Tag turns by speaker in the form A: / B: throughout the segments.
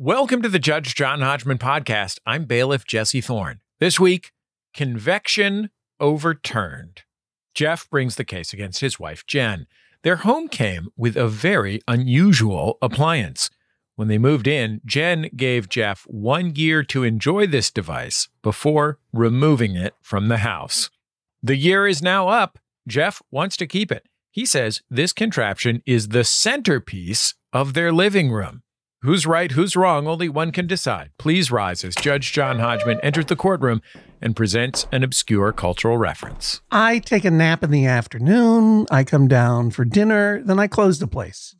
A: Welcome to the Judge John Hodgman podcast. I'm bailiff Jesse Thorn. This week, convection overturned. Jeff brings the case against his wife, Jen. Their home came with a very unusual appliance. When they moved in, Jen gave Jeff one year to enjoy this device before removing it from the house. The year is now up. Jeff wants to keep it. He says this contraption is the centerpiece of their living room. Who's right, who's wrong, only one can decide. Please rise as Judge John Hodgman enters the courtroom and presents an obscure cultural reference.
B: I take a nap in the afternoon, I come down for dinner, then I close the place.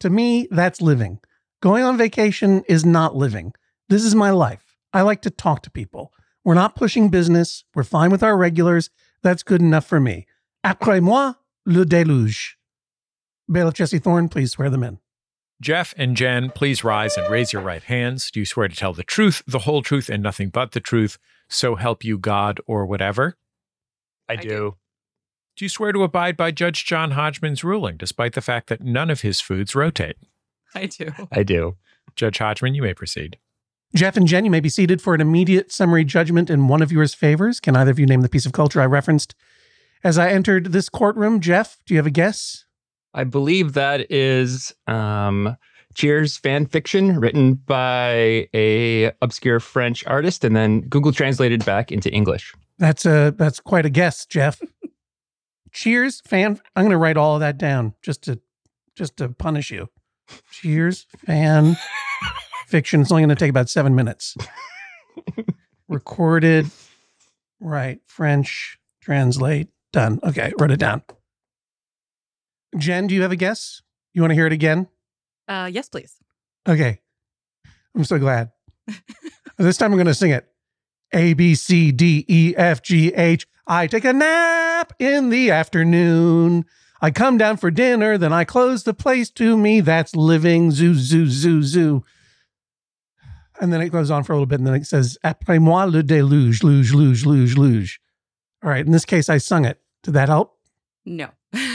B: To me, that's living. Going on vacation is not living. This is my life. I like to talk to people. We're not pushing business. We're fine with our regulars. That's good enough for me. Après moi, le déluge. Bailiff Jesse Thorn, please swear them in.
A: Jeff and Jen, please rise and raise your right hands. Do you swear to tell the truth, the whole truth, and nothing but the truth? So help you God or whatever?
C: I,
D: I
C: do.
D: do.
A: Do you swear to abide by Judge John Hodgman's ruling, despite the fact that none of his foods rotate?
D: I do.
C: I do.
A: Judge Hodgman, you may proceed.
B: Jeff and Jen, you may be seated for an immediate summary judgment in one of yours favors. Can either of you name the piece of culture I referenced as I entered this courtroom? Jeff, do you have a guess?
C: I believe that is um, Cheers fan fiction written by a obscure French artist and then Google translated back into English.
B: That's a that's quite a guess, Jeff. Cheers, fan. I'm going to write all of that down just to just to punish you. Cheers, fan fiction. It's only going to take about seven minutes. Recorded, right? French translate done. Okay, wrote it down. Jen, do you have a guess? You want to hear it again?
D: Uh, yes, please.
B: Okay. I'm so glad. this time I'm going to sing it. A, B, C, D, E, F, G, H. I take a nap in the afternoon. I come down for dinner, then I close the place to me. That's living. Zoo, zoo, zoo, zoo. And then it goes on for a little bit, and then it says, Après moi le déluge, luge, luge, luge, luge. All right. In this case, I sung it. Did that help?
D: No.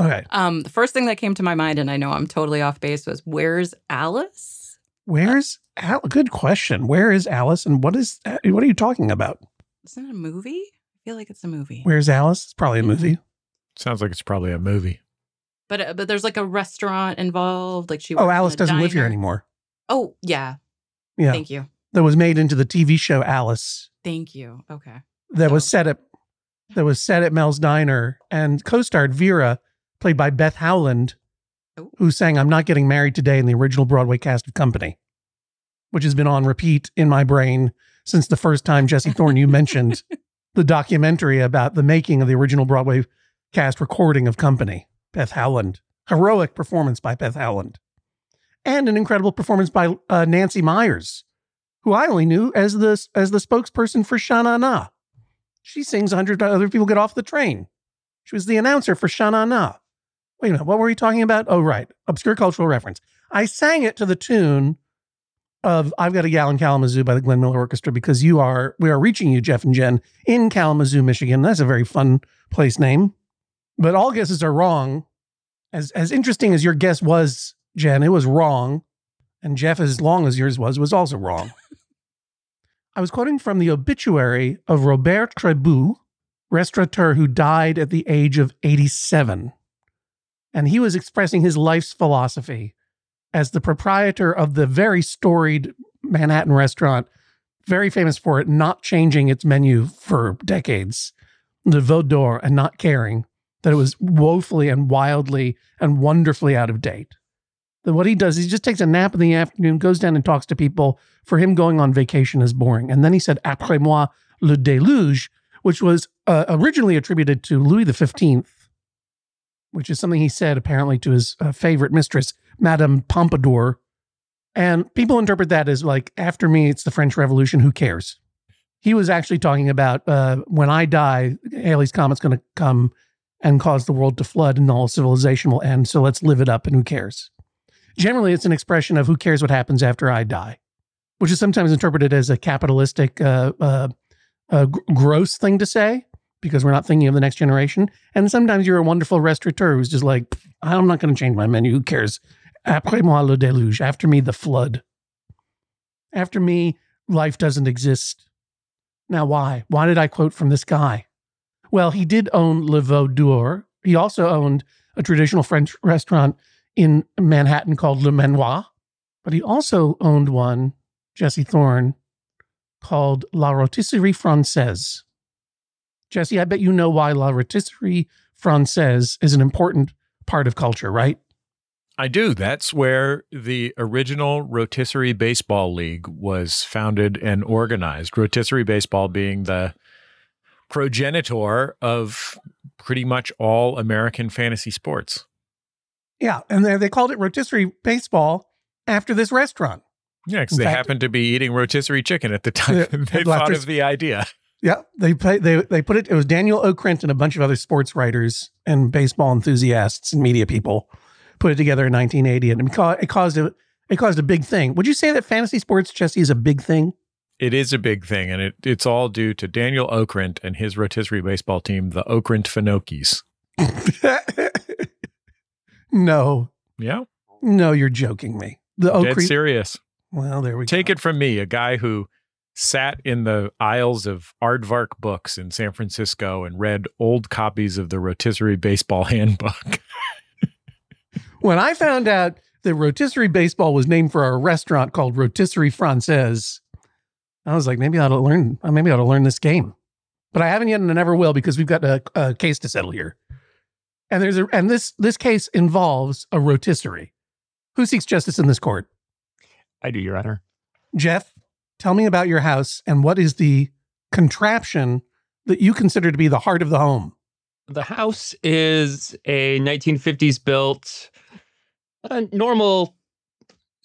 B: Okay.
D: um, the first thing that came to my mind, and I know I'm totally off base, was where's Alice?
B: Where's Al? Good question. Where is Alice, and what is what are you talking about?
D: Isn't it a movie? I feel like it's a movie.
B: Where's Alice? It's probably a movie.
A: Sounds like it's probably a movie.
D: But uh, but there's like a restaurant involved. Like she.
B: Oh, Alice doesn't live here anymore.
D: Oh yeah.
B: Yeah,
D: Thank you.
B: that was made into the TV show Alice.
D: Thank you. Okay.
B: That was set at that was set at Mel's Diner and co-starred Vera, played by Beth Howland,
D: Oh.
B: who sang "I'm Not Getting Married Today" in the original Broadway cast of Company, which has been on repeat in my brain since the first time Jesse Thorn you mentioned the documentary about the making of the original Broadway cast recording of Company. Beth Howland, heroic performance by Beth Howland, and an incredible performance by uh, Nancy Myers, who I only knew as the as the spokesperson for Shana Na. She sings 100 other people get off the train. She was the announcer for Shana Na. Wait a minute, what were we talking about? Oh, right. Obscure cultural reference. I sang it to the tune of I've Got a Gal in Kalamazoo by the Glenn Miller Orchestra because you are, we are reaching you, Jeff and Jen, in Kalamazoo, Michigan. That's a very fun place name. But all guesses are wrong. As, as interesting as your guess was, Jen, it was wrong. And Jeff, as long as yours was, was also wrong. I was quoting from the obituary of Robert Tréboux, restaurateur who died at the age of 87. And he was expressing his life's philosophy as the proprietor of the very storied Manhattan restaurant, very famous for it not changing its menu for decades, the Veau and not caring that it was woefully and wildly and wonderfully out of date. That what he does, is he just takes a nap in the afternoon, goes down and talks to people. For him, going on vacation is boring. And then he said, Après moi, le déluge, which was uh, originally attributed to Louis XV, which is something he said apparently to his uh, favorite mistress, Madame Pompadour. And people interpret that as like, after me, it's the French Revolution. Who cares? He was actually talking about uh, when I die, Halley's Comet's going to come and cause the world to flood and all civilization will end. So let's live it up and who cares? Generally, it's an expression of who cares what happens after I die, which is sometimes interpreted as a capitalistic, uh, uh, gr- gross thing to say because we're not thinking of the next generation. And sometimes you're a wonderful restaurateur who's just like, I'm not going to change my menu. Who cares? Après moi le déluge. After me, the flood. After me, life doesn't exist. Now, why? Why did I quote from this guy? Well, he did own Le Veau d'Or. He also owned a traditional French restaurant in Manhattan called Le Manoir, but he also owned one, Jesse Thorn, called La Rotisserie Francaise. Jesse, I bet you know why La Rotisserie Francaise is an important part of culture, right?
A: I do. That's where the original Rotisserie Baseball League was founded and organized. Rotisserie Baseball being the progenitor of pretty much all American fantasy sports.
B: Yeah, and they, they called it rotisserie baseball after this restaurant.
A: Yeah, because they
B: fact-
A: happened to be eating rotisserie chicken at the time they thought of the idea.
B: Yeah, they play, they they put it. It was Daniel Okrent and a bunch of other sports writers and baseball enthusiasts and media people put it together in 1980, and it caused a it caused a big thing. Would you say that fantasy sports, Jesse, is a big thing?
A: It is a big thing, and it, it's all due to Daniel Okrent and his rotisserie baseball team, the Okrent Fenokees.
B: no,
A: Yeah,
B: no, you're joking me. The
A: dead
B: Okrent.
A: serious.
B: Well, there we
A: Take
B: go.
A: it from me, a guy who sat in the aisles of Aardvark books in San Francisco and read old copies of the rotisserie baseball handbook.
B: When I found out that rotisserie baseball was named for a restaurant called Rotisserie Francaise, I was like, maybe I ought to learn. uh, Maybe I ought to learn this game, but I haven't yet, and I never will because we've got a, a case to settle here. And there's a and this this case involves a rotisserie. Who seeks justice in this court?
C: I do, Your Honor.
B: Jeff, tell me about your house and what is the contraption that you consider to be the heart of the home?
C: The house is a 1950s built, a normal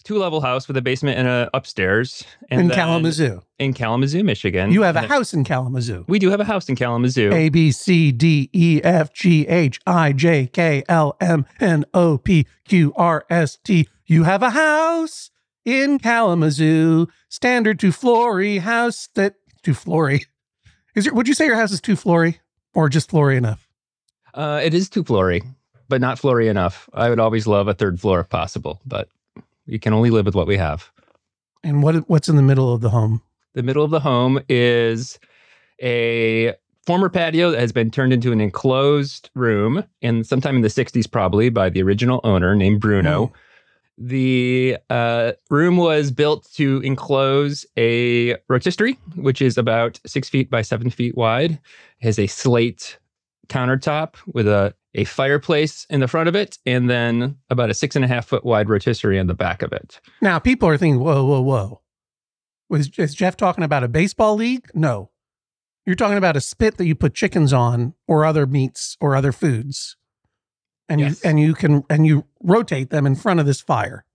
C: two level house with a basement and a upstairs. And
B: in Kalamazoo.
C: In Kalamazoo, Michigan.
B: You have a house in Kalamazoo.
C: We do have a house in Kalamazoo.
B: A B C D E F G H I J K L M N O P Q R S T. You have a house in Kalamazoo, standard to flory house that to flory. Is your, would you say your house is two flory or just flory enough?
C: Uh, it is two floory, but not floory enough. I would always love a third floor if possible, but we can only live with what we have.
B: And what what's in the middle of the home?
C: The middle of the home is a former patio that has been turned into an enclosed room, and sometime in the 60s, probably by the original owner named Bruno. The uh, room was built to enclose a rotisserie, which is about six feet by seven feet wide. It has a slate countertop with a, a fireplace in the front of it, and then about a six and a half foot wide rotisserie on the back of it.
B: Now people are thinking, whoa, whoa, whoa. Was is Jeff talking about a baseball league? No. You're talking about a spit that you put chickens on or other meats or other foods. And
C: Yes.
B: you and you can and you rotate them in front of this fire.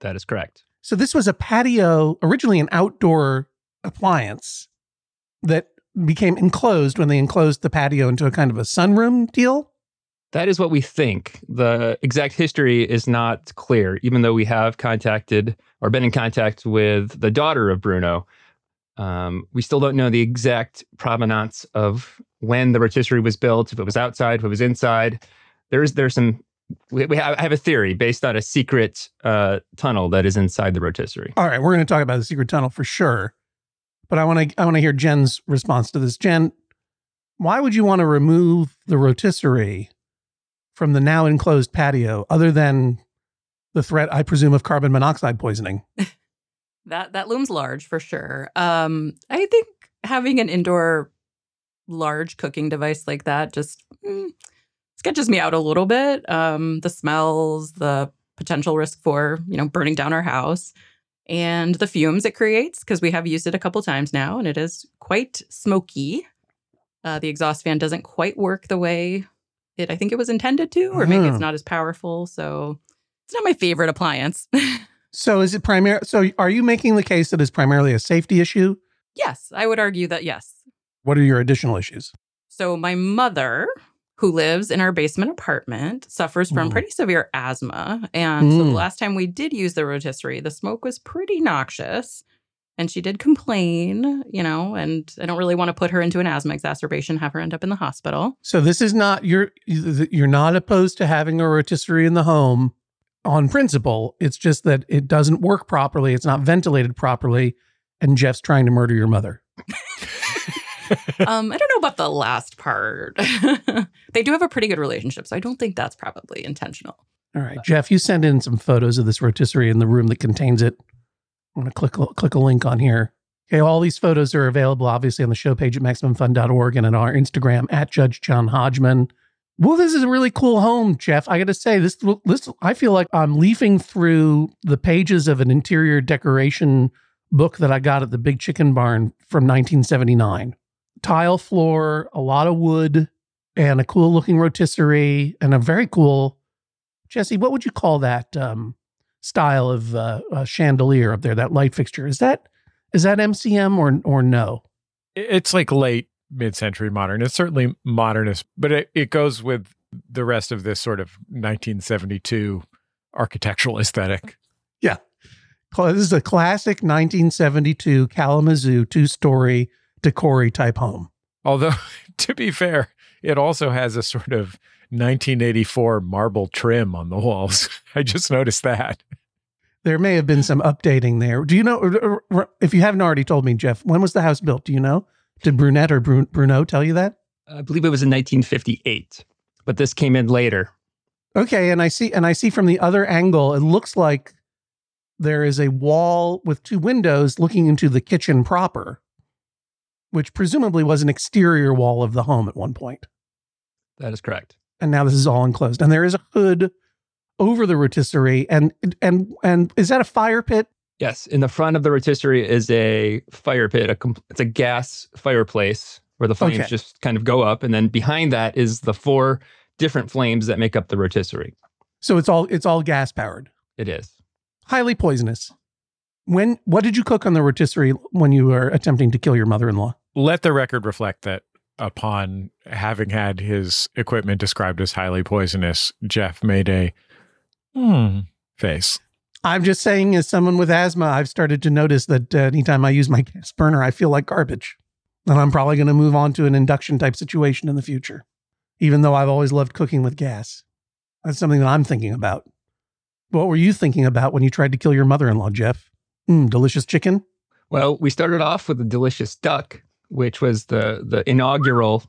C: That is correct.
B: So this was a patio, originally an outdoor appliance that became enclosed when they enclosed the patio into a kind of a sunroom deal.
C: That is what we think. The exact history is not clear, even though we have contacted or been in contact with the daughter of Bruno. Um, we still don't know the exact provenance of when the rotisserie was built, if it was outside, if it was inside. There's there's some. We, we have, I have a theory based on a secret uh, tunnel that is inside the rotisserie.
B: All right, we're going to talk about the secret tunnel for sure. But I want to I want to hear Jen's response to this. Jen, why would you want to remove the rotisserie from the now enclosed patio other than the threat I presume of carbon monoxide poisoning?
D: That that looms large for sure. Um, I think having an indoor large cooking device like that just mm, sketches me out a little bit. Um, the smells, the potential risk for you know burning down our house, and the fumes it creates because we have used it a couple times now, and it is quite smoky. Uh, the exhaust fan doesn't quite work the way it I think it was intended to, or maybe it's not as powerful. So it's not my favorite appliance.
B: So is it primary so are you making the case that it's primarily a safety issue?
D: yes, I would argue that yes.
B: What are your additional issues?
D: So my mother, who lives in our basement apartment, suffers from
B: Mm.
D: pretty severe asthma. And so the
B: Mm.
D: last time we did use the rotisserie, the smoke was pretty noxious. And she did complain, you know, and I don't really want to put her into an asthma exacerbation, have her end up in the hospital.
B: So this is not you're you're not opposed to having a rotisserie in the home on principle. It's just that it doesn't work properly. It's not ventilated properly. And Jeff's trying to murder your mother.
D: um, I don't know about the last part. they do have a pretty good relationship, so I don't think that's probably intentional.
B: All right, Jeff, you send in some photos of this rotisserie in the room that contains it. I'm going to click click a link on here. Okay, all these photos are available obviously on the show page at maximumfun.org and on our Instagram at Judge John Hodgman. Well, this is a really cool home, Jeff. I got to say, this this I feel like I'm leafing through the pages of an interior decoration book that I got at the Big Chicken Barn from 1979. Tile floor, a lot of wood, and a cool looking rotisserie, and a very cool. Jesse, what would you call that um, style of uh, chandelier up there? That light fixture is that is that MCM or or no?
A: It's like late mid-century modern. It's certainly modernist, but it, it goes with the rest of this sort of 1972 architectural aesthetic.
B: Yeah. This is a classic 1972 Kalamazoo two-story Decory type home.
A: Although, to be fair, it also has a sort of 1984 marble trim on the walls. I just noticed that.
B: There may have been some updating there. Do you know, if you haven't already told me, Jeff, when was the house built? Do you know? Did Brunette or Bruno tell you that?
C: I believe it was in 1958, but this came in later.
B: Okay, and I see, and I see from the other angle, it looks like there is a wall with two windows looking into the kitchen proper, which presumably was an exterior wall of the home at one point.
C: That is correct.
B: And now this is all enclosed, and there is a hood over the rotisserie, and and and is that a fire pit?
C: Yes, in the front of the rotisserie is a fire pit. A compl- it's a gas fireplace where the flames okay. just kind of go up, and then behind that is the four different flames that make up the rotisserie.
B: So it's all it's all gas powered.
C: It is
B: highly poisonous. When what did you cook on the rotisserie when you were attempting to kill your mother-in-law?
A: Let the record reflect that upon having had his equipment described as highly poisonous, Jeff made a hmm face.
B: I'm just saying, as someone with asthma, I've started to notice that uh, anytime I use my gas burner, I feel like garbage. And I'm probably going to move on to an induction type situation in the future, even though I've always loved cooking with gas. That's something that I'm thinking about. What were you thinking about when you tried to kill your mother in law, Jeff? Mm, delicious chicken?
C: Well, we started off with a delicious duck, which was the, the inaugural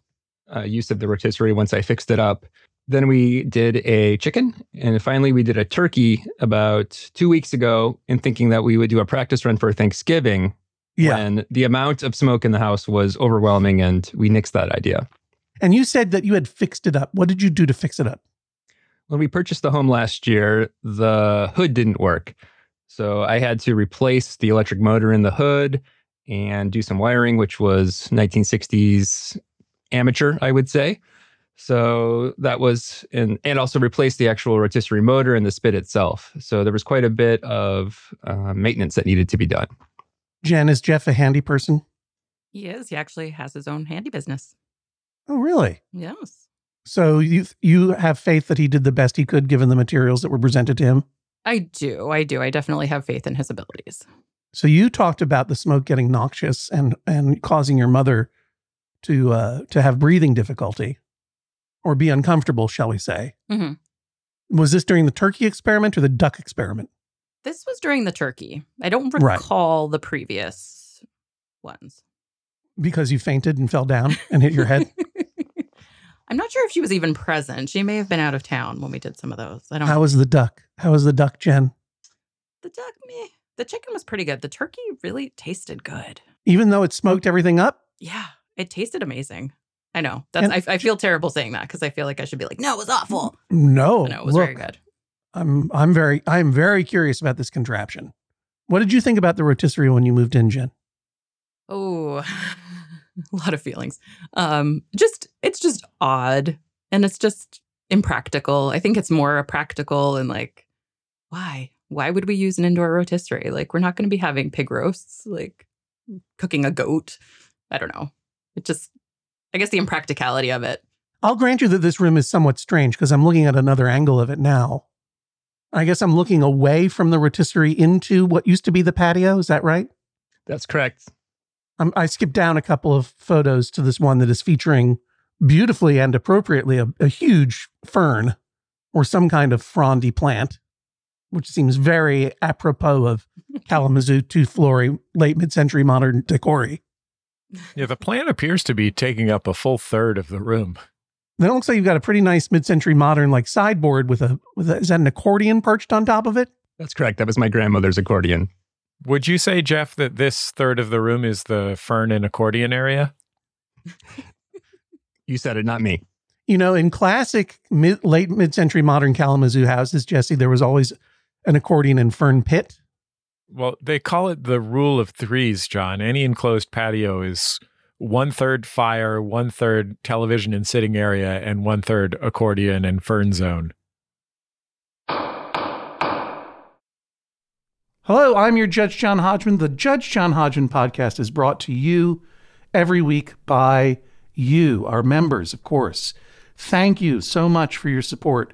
C: uh, use of the rotisserie once I fixed it up. Then we did a chicken. And finally, we did a turkey about two weeks ago in thinking that we would do a practice run for Thanksgiving. Yeah. When the amount of smoke in the house was overwhelming and we nixed that idea.
B: And you said that you had fixed it up. What did you do to fix it up?
C: When we purchased the home last year, the hood didn't work. So I had to replace the electric motor in the hood and do some wiring, which was 1960s amateur, I would say. So that was, and, and also replaced the actual rotisserie motor and the spit itself. So there was quite a bit of uh, maintenance that needed to be done.
B: Jen, is Jeff a handy person?
D: He is. He actually has his own handy business.
B: Oh, really?
D: Yes.
B: So you you have faith that he did the best he could given the materials that were presented to him?
D: I do. I do. I definitely have faith in his abilities.
B: So you talked about the smoke getting noxious and and causing your mother to uh, to have breathing difficulty or be uncomfortable, shall we say. Mm-hmm. Was this during the turkey experiment or the duck experiment?
D: This was during the turkey. I don't recall right. the previous ones.
B: Because you fainted and fell down and hit your head?
D: I'm not sure if she was even present. She may have been out of town when we did some of those. I don't
B: How was the duck? How was the duck, Jen?
D: The duck, me. The chicken was pretty good. The turkey really tasted good.
B: Even though it smoked everything up?
D: Yeah, it tasted amazing. I know. That's and, I, I, feel terrible saying that because I feel like I should be like, no, it was awful.
B: No,
D: no, it was look, very good.
B: I'm I'm very I'm very curious about this contraption. What did you think about the rotisserie when you moved in, Jen?
D: Oh, a lot of feelings. Um, just it's just odd and it's just impractical. I think it's more practical and like, why? Why would we use an indoor rotisserie? Like, we're not going to be having pig roasts, like cooking a goat. I don't know. It just I guess the impracticality of it.
B: I'll grant you that this room is somewhat strange because I'm looking at another angle of it now. I guess I'm looking away from the rotisserie into what used to be the patio. Is that right?
C: That's correct.
B: I'm, i skipped down a couple of photos to this one that is featuring beautifully and appropriately a, a huge fern or some kind of frondy plant. Which seems very apropos of Kalamazoo two flory late mid century modern decory.
A: Yeah, the plan appears to be taking up a full third of the room.
B: Then it looks like you've got a pretty nice mid century modern like sideboard with a with a, is that an accordion perched on top of it?
C: That's correct. That was my grandmother's accordion.
A: Would you say, Jeff, that this third of the room is the fern and accordion area?
C: You said it, not me.
B: You know, in classic mid, late mid century modern Kalamazoo houses, Jesse, there was always an accordion and fern pit.
A: Well, they call it the rule of threes, John. Any enclosed patio is one third fire, one third television and sitting area, and one third accordion and fern zone.
B: Hello, I'm your Judge John Hodgman. The Judge John Hodgman podcast is brought to you every week by you, our members, of course. Thank you so much for your support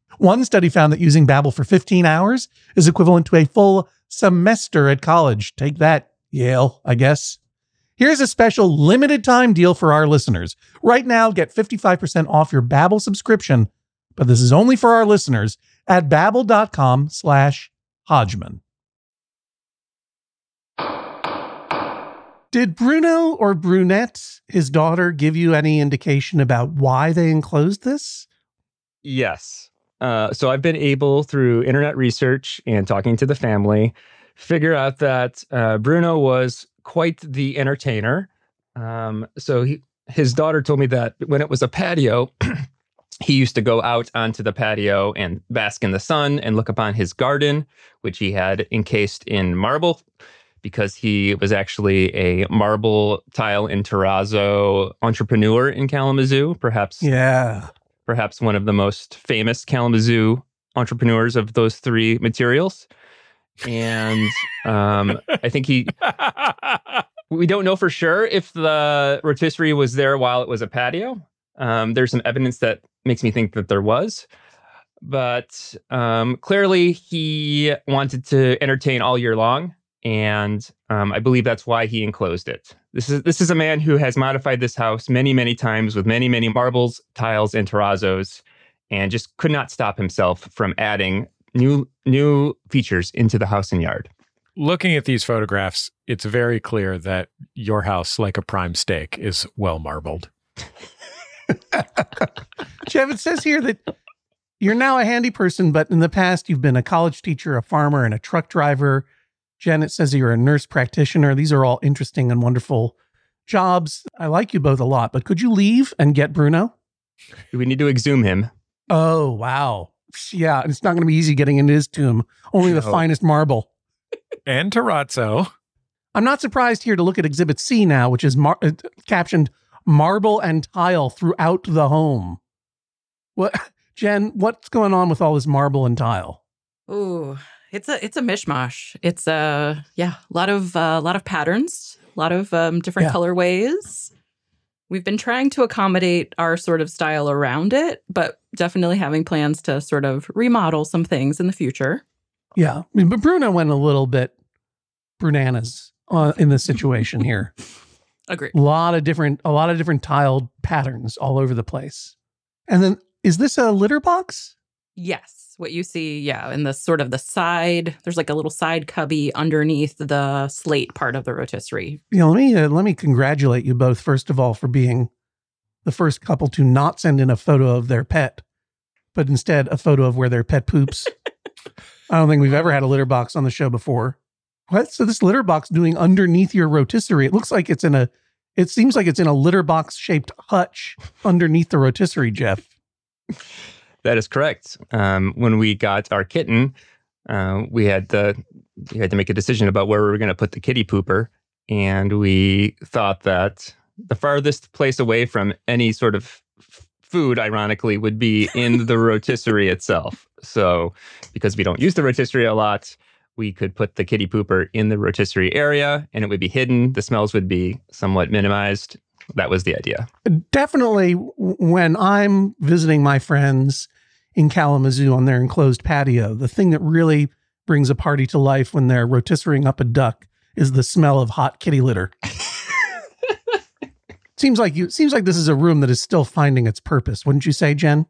B: One study found that using Babbel for 15 hours is equivalent to a full semester at college. Take that, Yale, I guess. Here's a special limited time deal for our listeners. Right now, get 55% off your Babbel subscription, but this is only for our listeners at babbel.com slash Hodgman. Did Bruno or Brunette, his daughter, give you any indication about why they enclosed this?
C: Yes. Uh, so I've been able through internet research and talking to the family figure out that uh, Bruno was quite the entertainer. Um, so he, his daughter told me that when it was a patio, he used to go out onto the patio and bask in the sun and look upon his garden, which he had encased in marble because he was actually a marble tile and terrazzo entrepreneur in Kalamazoo, perhaps
B: Yeah.
C: Perhaps one of the most famous Kalamazoo entrepreneurs of those three materials. And um, I think he We don't know for sure if the rotisserie was there while it was a patio. Um, there's some evidence that makes me think that there was. But um, clearly, he wanted to entertain all year long. And um, I believe that's why he enclosed it. This is this is a man who has modified this house many, many times with many, many marbles, tiles, and terrazzos, and just could not stop himself from adding new new features into the house and yard.
A: Looking at these photographs, it's very clear that your house, like a prime steak, is well marbled.
B: Jeff, it says here that you're now a handy person, but in the past you've been a college teacher, a farmer, and a truck driver. Jen, it says you're a nurse practitioner. These are all interesting and wonderful jobs. I like you both a lot, but could you leave and get Bruno?
C: We need to exhume him.
B: Oh, wow. Yeah, it's not going to be easy getting into his tomb. Only the
C: No.
B: finest marble.
A: And terrazzo.
B: I'm not surprised here to look at Exhibit C now, which is mar- uh, captioned "Marble and Tile Throughout the Home." What, Jen? What's going on with all this marble and tile?
D: Ooh, it's a it's a mishmash. It's a yeah, a lot of a lot of patterns, a lot of um, different
B: Yeah.
D: colorways. We've been trying to accommodate our sort of style around it, but definitely having plans to sort of remodel some things in the future.
B: Yeah, I mean, but Bruno went a little bit bananas uh, in the situation here.
D: Agree.
B: a lot of different, a lot of different tiled patterns all over the place. And then, is this a litter box?
D: Yes, what you see, yeah, in the sort of the side. There's like a little side cubby underneath the slate part of the rotisserie.
B: You know, let me uh, let me congratulate you both first of all for being the first couple to not send in a photo of their pet, but instead a photo of where their pet poops. I don't think we've ever had a litter box on the show before. What? So this litter box doing underneath your rotisserie? It looks like it's in a. It seems like it's in a litter box shaped hutch underneath the rotisserie, Jeff.
C: That is correct. Um, when we got our kitten, uh, we had to we had to make a decision about where we were going to put the kitty pooper, and we thought that the farthest place away from any sort of f- food, ironically, would be in the rotisserie itself. So, because we don't use the rotisserie a lot, we could put the kitty pooper in the rotisserie area, and it would be hidden. The smells would be somewhat minimized. That was the idea.
B: definitely when I'm visiting my friends in Kalamazoo on their enclosed patio, the thing that really brings a party to life when they're rotisserieing up a duck is the smell of hot kitty litter. seems like you seems like this is a room that is still finding its purpose, wouldn't you say, Jen?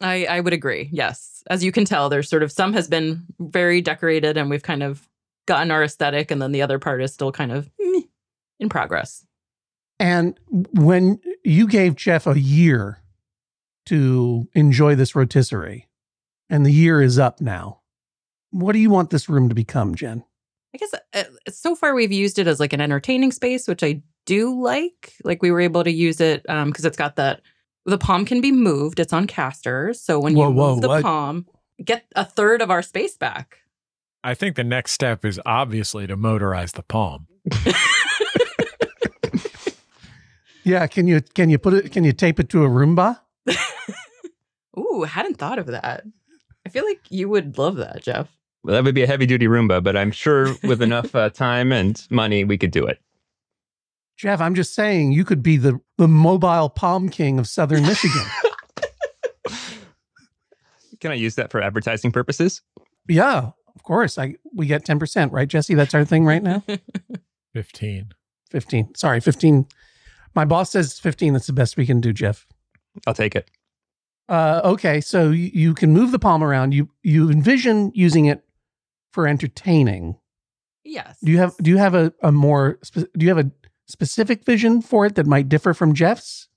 D: I, I would agree. Yes. As you can tell, there's sort of some has been very decorated and we've kind of gotten our aesthetic, and then the other part is still kind of in progress.
B: And when you gave Jeff a year to enjoy this rotisserie, and the year is up now, what do you want this room to become, Jen?
D: I guess uh, so far we've used it as like an entertaining space, which I do like. Like we were able to use it because it's got that the palm can be moved. It's on casters, so when
B: Whoa,
D: you
B: whoa,
D: move the
B: what?
D: palm, get a third of our space back.
A: I think the next step is obviously to motorize the palm.
B: Yeah, can you can you put it can you tape it to a Roomba?
D: Ooh, hadn't thought of that. I feel like you would love that, Jeff.
C: Well, that would be a heavy duty Roomba, but I'm sure with enough uh, time and money, we could do it.
B: Jeff, I'm just saying you could be the the mobile palm king of southern Michigan.
C: Can I use that for advertising purposes?
B: yeah, of course. I we get 10%, right, Jesse? That's our thing right now.
A: 15.
B: 15. Sorry, 15. My boss says it's 15. That's the best we can do, Jeff.
C: I'll take it.
B: Uh, okay, so you, you can move the palm around. You you envision using it for entertaining.
D: yes.
B: Do you have do you have a, a more spe- do you have a specific vision for it that might differ from Jeff's?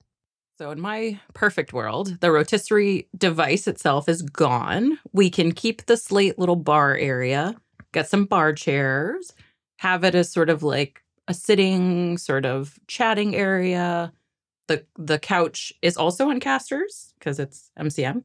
D: So, in my perfect world, the rotisserie device itself is gone. We can keep the slate little bar area, get some bar chairs, have it as sort of like a sitting, sort of chatting area. The the couch is also on casters because it's MCM.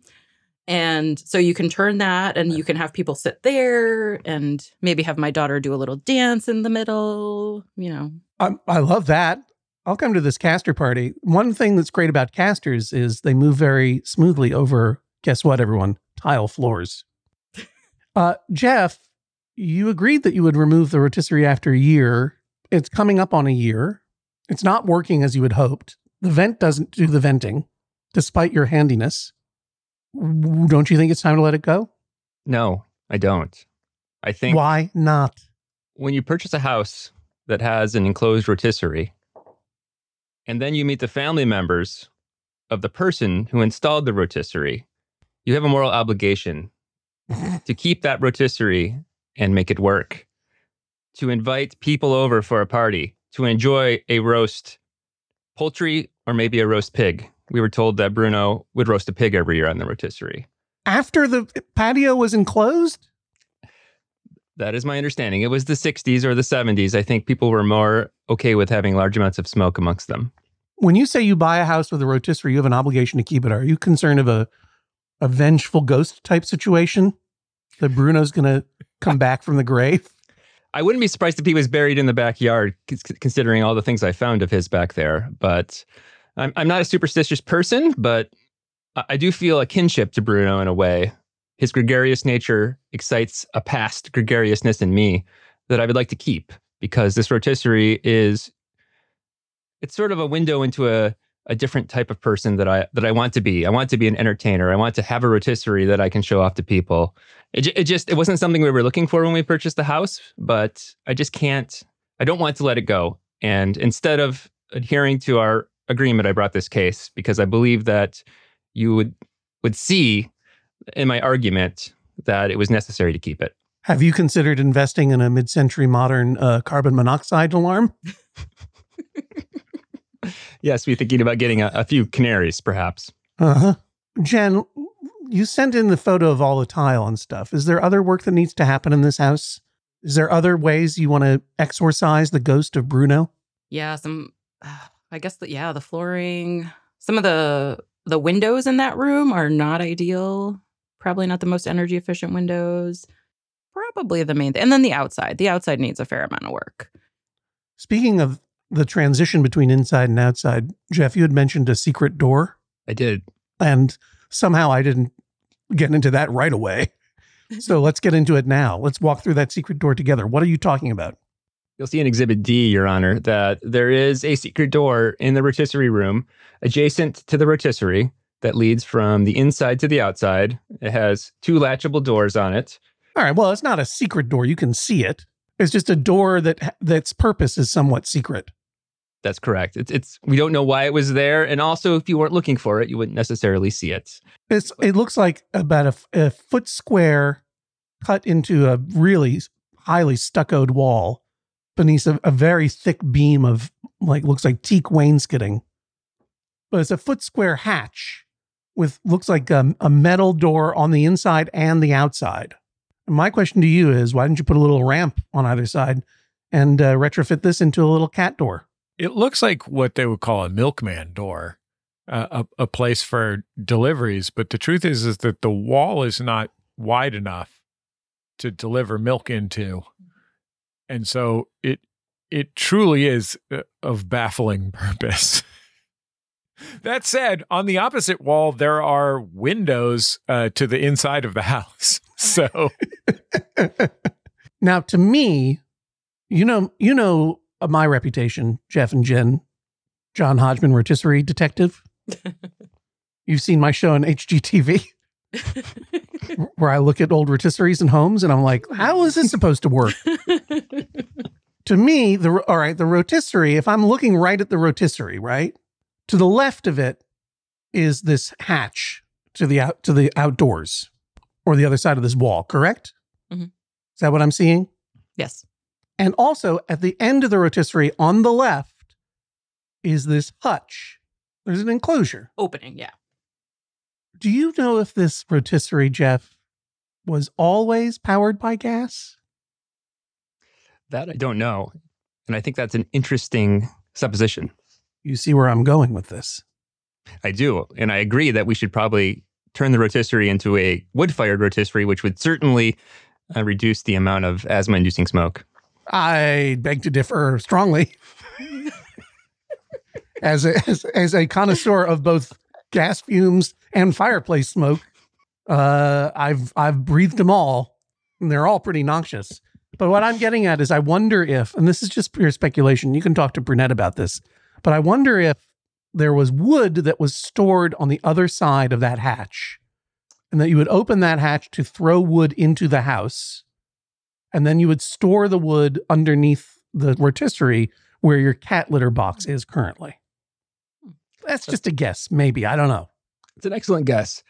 D: And so you can turn that and you can have people sit there and maybe have my daughter do a little dance in the middle, you know.
B: I, I love that. I'll come to this caster party. One thing that's great about casters is they move very smoothly over, guess what, everyone? Tile floors. Uh, Jeff, you agreed that you would remove the rotisserie after a year. It's coming up on a year. It's not working as you had hoped. The vent doesn't do the venting, despite your handiness. Don't you think it's time to let it go?
C: No, I don't. I think
B: Why not?
C: when you purchase a house that has an enclosed rotisserie, and then you meet the family members of the person who installed the rotisserie, you have a moral obligation to keep that rotisserie and make it work, to invite people over for a party, to enjoy a roast poultry or maybe a roast pig. We were told that Bruno would roast a pig every year on the rotisserie.
B: After the patio was enclosed?
C: That is my understanding. It was the 60s or the 70s. I think people were more okay with having large amounts of smoke amongst them.
B: When you say you buy a house with a rotisserie, you have an obligation to keep it. Are you concerned of a, a vengeful ghost type situation? That Bruno's going to come back from the grave?
C: I wouldn't be surprised if he was buried in the backyard, considering all the things I found of his back there. But I'm, I'm not a superstitious person, but I, do feel a kinship to Bruno in a way. His gregarious nature excites a past gregariousness in me that I would like to keep because this rotisserie is it's sort of a window into a a different type of person that I that I want to be. I want to be an entertainer. I want to have a rotisserie that I can show off to people. It, it just it wasn't something we were looking for when we purchased the house, but I just can't. I don't want to let it go. And instead of adhering to our agreement, I brought this case because I believe that you would would see in my argument that it was necessary to keep it.
B: Have you considered investing in a mid century modern uh, carbon monoxide alarm?
C: Yes, we're thinking about getting a, a few canaries, perhaps.
B: Uh huh. Jen, you sent in the photo of all the tile and stuff. Is there other work that needs to happen in this house? Is there other ways you want to exorcise the ghost of Bruno?
D: Yeah, some. I guess that yeah, the flooring, some of the the windows in that room are not ideal. Probably not the most energy efficient windows. Probably the main thing, and then the outside. The outside needs a fair amount of work.
B: Speaking of the transition between inside and outside, Jeff, you had mentioned a secret door,
C: I did.
B: and somehow I didn't get into that right away. So let's get into it now. Let's walk through that secret door together. What are you talking about?
C: You'll see in Exhibit D, Your Honor, that there is a secret door in the rotisserie room adjacent to the rotisserie that leads from the inside to the outside. It has two latchable doors on it.
B: All right. Well, it's not a secret door. You can see it. It's just a door that that's purpose is somewhat secret.
C: That's correct. It's, it's we don't know why it was there, and also if you weren't looking for it, you wouldn't necessarily see it.
B: It's it looks like about a foot square cut into a really highly stuccoed wall beneath a, a very thick beam of like looks like teak wainscoting. But it's a foot square hatch with looks like a, a metal door on the inside and the outside. And my question to you is, why didn't you put a little ramp on either side and uh, retrofit this into a little cat door?
A: It looks like what they would call a milkman door, uh, a, a place for deliveries. But the truth is, is that the wall is not wide enough to deliver milk into, and so it it truly is uh, of baffling purpose. that said, on the opposite wall there are windows uh, to the inside of the house. So
B: now, to me, you know, you know my reputation, Jeff and Jen, John Hodgman, rotisserie detective. You've seen my show on HGTV where I look at old rotisseries and homes, and I'm like, how is this supposed to work? to me, the all right, the rotisserie. If I'm looking right at the rotisserie, right to the left of it is this hatch to the out to the outdoors, or the other side of this wall. Correct?
D: Mhm.
B: Is that what I'm seeing?
D: yes.
B: And also at the end of the rotisserie on the left is this hutch. There's an enclosure.
D: Opening, yeah.
B: Do you know if this rotisserie, Jeff, was always powered by gas?
C: That I don't know, and I think that's an interesting supposition.
B: You see where I'm going with this.
C: I do, and I agree that we should probably turn the rotisserie into a wood-fired rotisserie, which would certainly uh, reduce the amount of asthma-inducing smoke.
B: I beg to differ strongly. as, a, as as a connoisseur of both gas fumes and fireplace smoke, uh, I've I've breathed them all, and they're all pretty noxious. But what I'm getting at is I wonder if, and this is just pure speculation, you can talk to Brunette about this, but I wonder if there was wood that was stored on the other side of that hatch and that you would open that hatch to throw wood into the house and then you would store the wood underneath the rotisserie where your cat litter box is currently. That's just a guess, maybe. I don't know.
C: It's an excellent guess.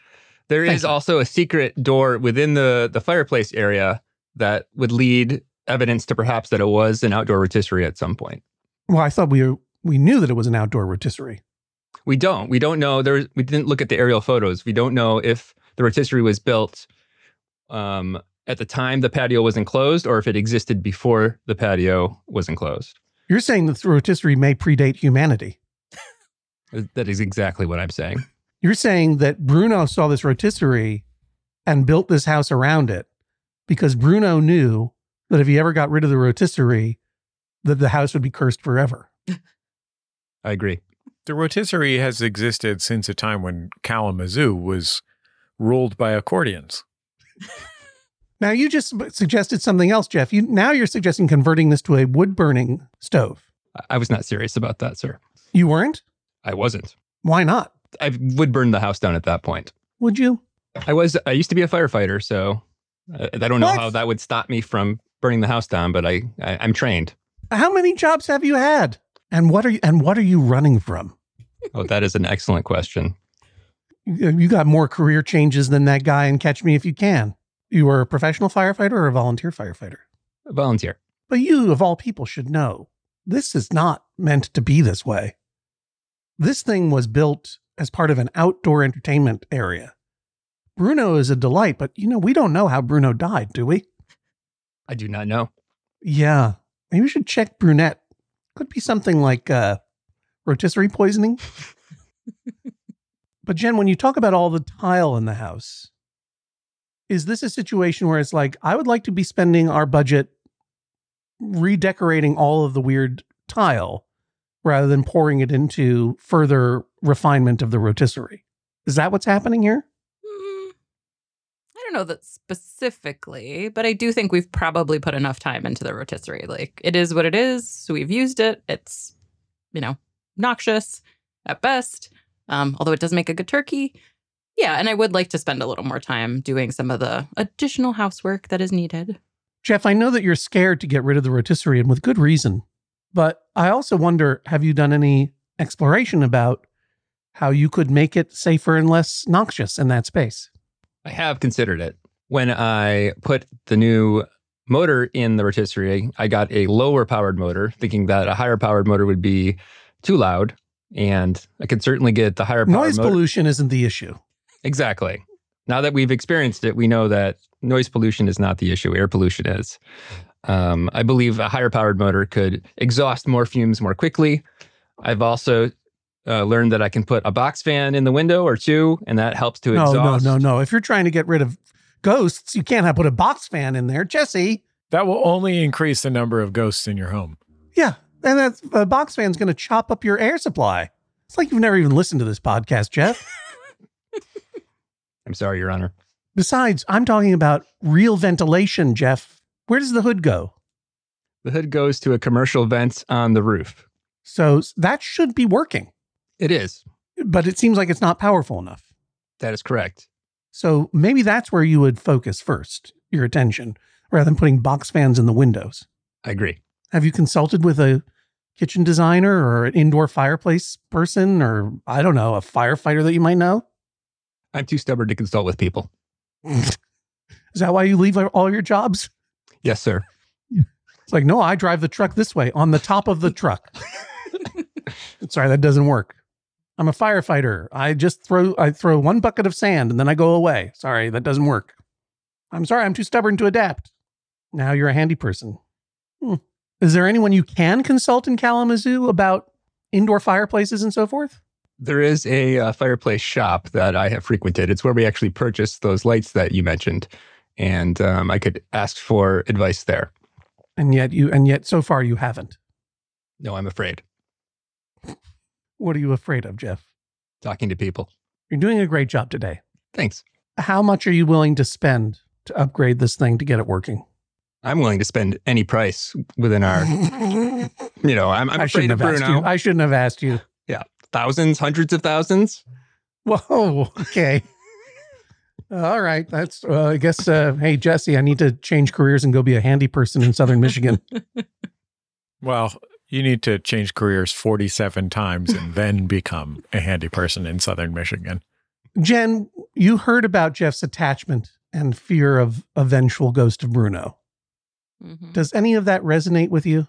C: There is
B: Thank you.
C: also a secret door within the the fireplace area that would lead evidence to perhaps that it was an outdoor rotisserie at some point.
B: Well, I thought we we knew that it was an outdoor rotisserie.
C: We don't. We don't know. There. We didn't look at the aerial photos. We don't know if the rotisserie was built um, at the time the patio was enclosed, or if it existed before the patio was enclosed.
B: You're saying that the rotisserie may predate humanity.
C: Uh, that is exactly what I'm saying.
B: You're saying that Bruno saw this rotisserie and built this house around it because Bruno knew that if he ever got rid of the rotisserie, that the house would be cursed forever.
C: I agree.
A: The rotisserie has existed since a time when Kalamazoo was ruled by accordions.
B: Now you just suggested something else, Jeff. You now you're suggesting converting this to a wood burning stove.
C: I- was not serious about that, sir.
B: You weren't?
C: I wasn't.
B: Why not?
C: I would burn the house down at that point.
B: Would you?
C: I was. I used to be a firefighter, so I, I don't know
B: What?
C: how that would stop me from burning the house down. But I, I I'm trained.
B: How many jobs have you had? And what are you and what are you running from?
C: Oh, that is an excellent question.
B: You got more career changes than that guy in Catch Me If You Can. You were a professional firefighter or a volunteer firefighter?
C: Volunteer.
B: But you, of all people, should know this is not meant to be this way. This thing was built as part of an outdoor entertainment area. Bruno is a delight, but you know, we don't know how Bruno died, do we?
C: I do not know.
B: Yeah. Maybe we should check Brunette. Could be something like uh, rotisserie poisoning. but Jen, when you talk about all the tile in the house, is this a situation where it's like, I would like to be spending our budget redecorating all of the weird tile rather than pouring it into further refinement of the rotisserie? Is that what's happening here?
D: Mm, I don't know that specifically, but I do think we've probably put enough time into the rotisserie. Like it is what it is. So we've used it. It's, you know, noxious at best. Um, although it does make a good turkey. Yeah, and I would like to spend a little more time doing some of the additional housework that is needed.
B: Jeff, I know that you're scared to get rid of the rotisserie and with good reason. But I also wonder have you done any exploration about how you could make it safer and less noxious in that space?
C: I have considered it. When I put the new motor in the rotisserie, I got a lower powered motor, thinking that a higher powered motor would be too loud. And I could certainly get the higher powered
B: Noise
C: motor.
B: pollution isn't the issue.
C: Exactly. Now that we've experienced it, we know that noise pollution is not the issue, air pollution is. Um, I believe a higher powered motor could exhaust more fumes more quickly. I've also uh, learned that I can put a box fan in the window or two, and that helps to
B: No,
C: exhaust.
B: no, no, no. If you're trying to get rid of ghosts, you can't have put a box fan in there. Jesse,
A: That will only increase the number of ghosts in your home.
B: yeah. And that's the box fan's going to chop up your air supply. It's like you've never even listened to this podcast, Jeff.
C: I'm sorry, Your Honor.
B: Besides, I'm talking about real ventilation, Jeff. Where does the hood go?
C: The hood goes to a commercial vent on the roof.
B: So that should be working,
C: It is.
B: but it seems like it's not powerful enough.
C: That is correct.
B: So maybe that's where you would focus first, your attention, rather than putting box fans in the windows.
C: I agree.
B: Have you consulted with a kitchen designer or an indoor fireplace person or I don't know, a firefighter that you might know?
C: I'm too stubborn to consult with people.
B: Is that why you leave all your jobs?
C: Yes, sir.
B: It's like, no, I drive the truck this way on the top of the truck. Sorry, that doesn't work. I'm a firefighter. I just throw I throw one bucket of sand and then I go away. Sorry, that doesn't work. I'm sorry, I'm too stubborn to adapt. Now you're a handy person. Hmm. Is there anyone you can consult in Kalamazoo about indoor fireplaces and so forth?
C: There is a uh, fireplace shop that I have frequented. It's where we actually purchased those lights that you mentioned, and um, I could ask for advice there.
B: And yet you and yet so far you haven't.
C: No, I'm afraid
B: What are you afraid of, Jeff?
C: talking to people.
B: You're doing a great job today.
C: Thanks.
B: How much are you willing to spend to upgrade this thing to get it working?
C: I'm willing to spend any price within our, you know, I'm, I'm
B: I
C: afraid
B: shouldn't
C: of
B: have asked
C: Bruno.
B: you. I shouldn't have asked you.
C: Thousands, hundreds of thousands.
B: Whoa. Okay. All right. That's. Uh, I guess. Uh, hey, Jesse, I need to change careers and go be a handy person in Southern Michigan.
A: Well, you need to change careers 47 times and then become a handy person in Southern Michigan.
B: Jen, you heard about Jeff's attachment and fear of eventual ghost of Bruno.
D: Mhm.
B: Does any of that resonate with you?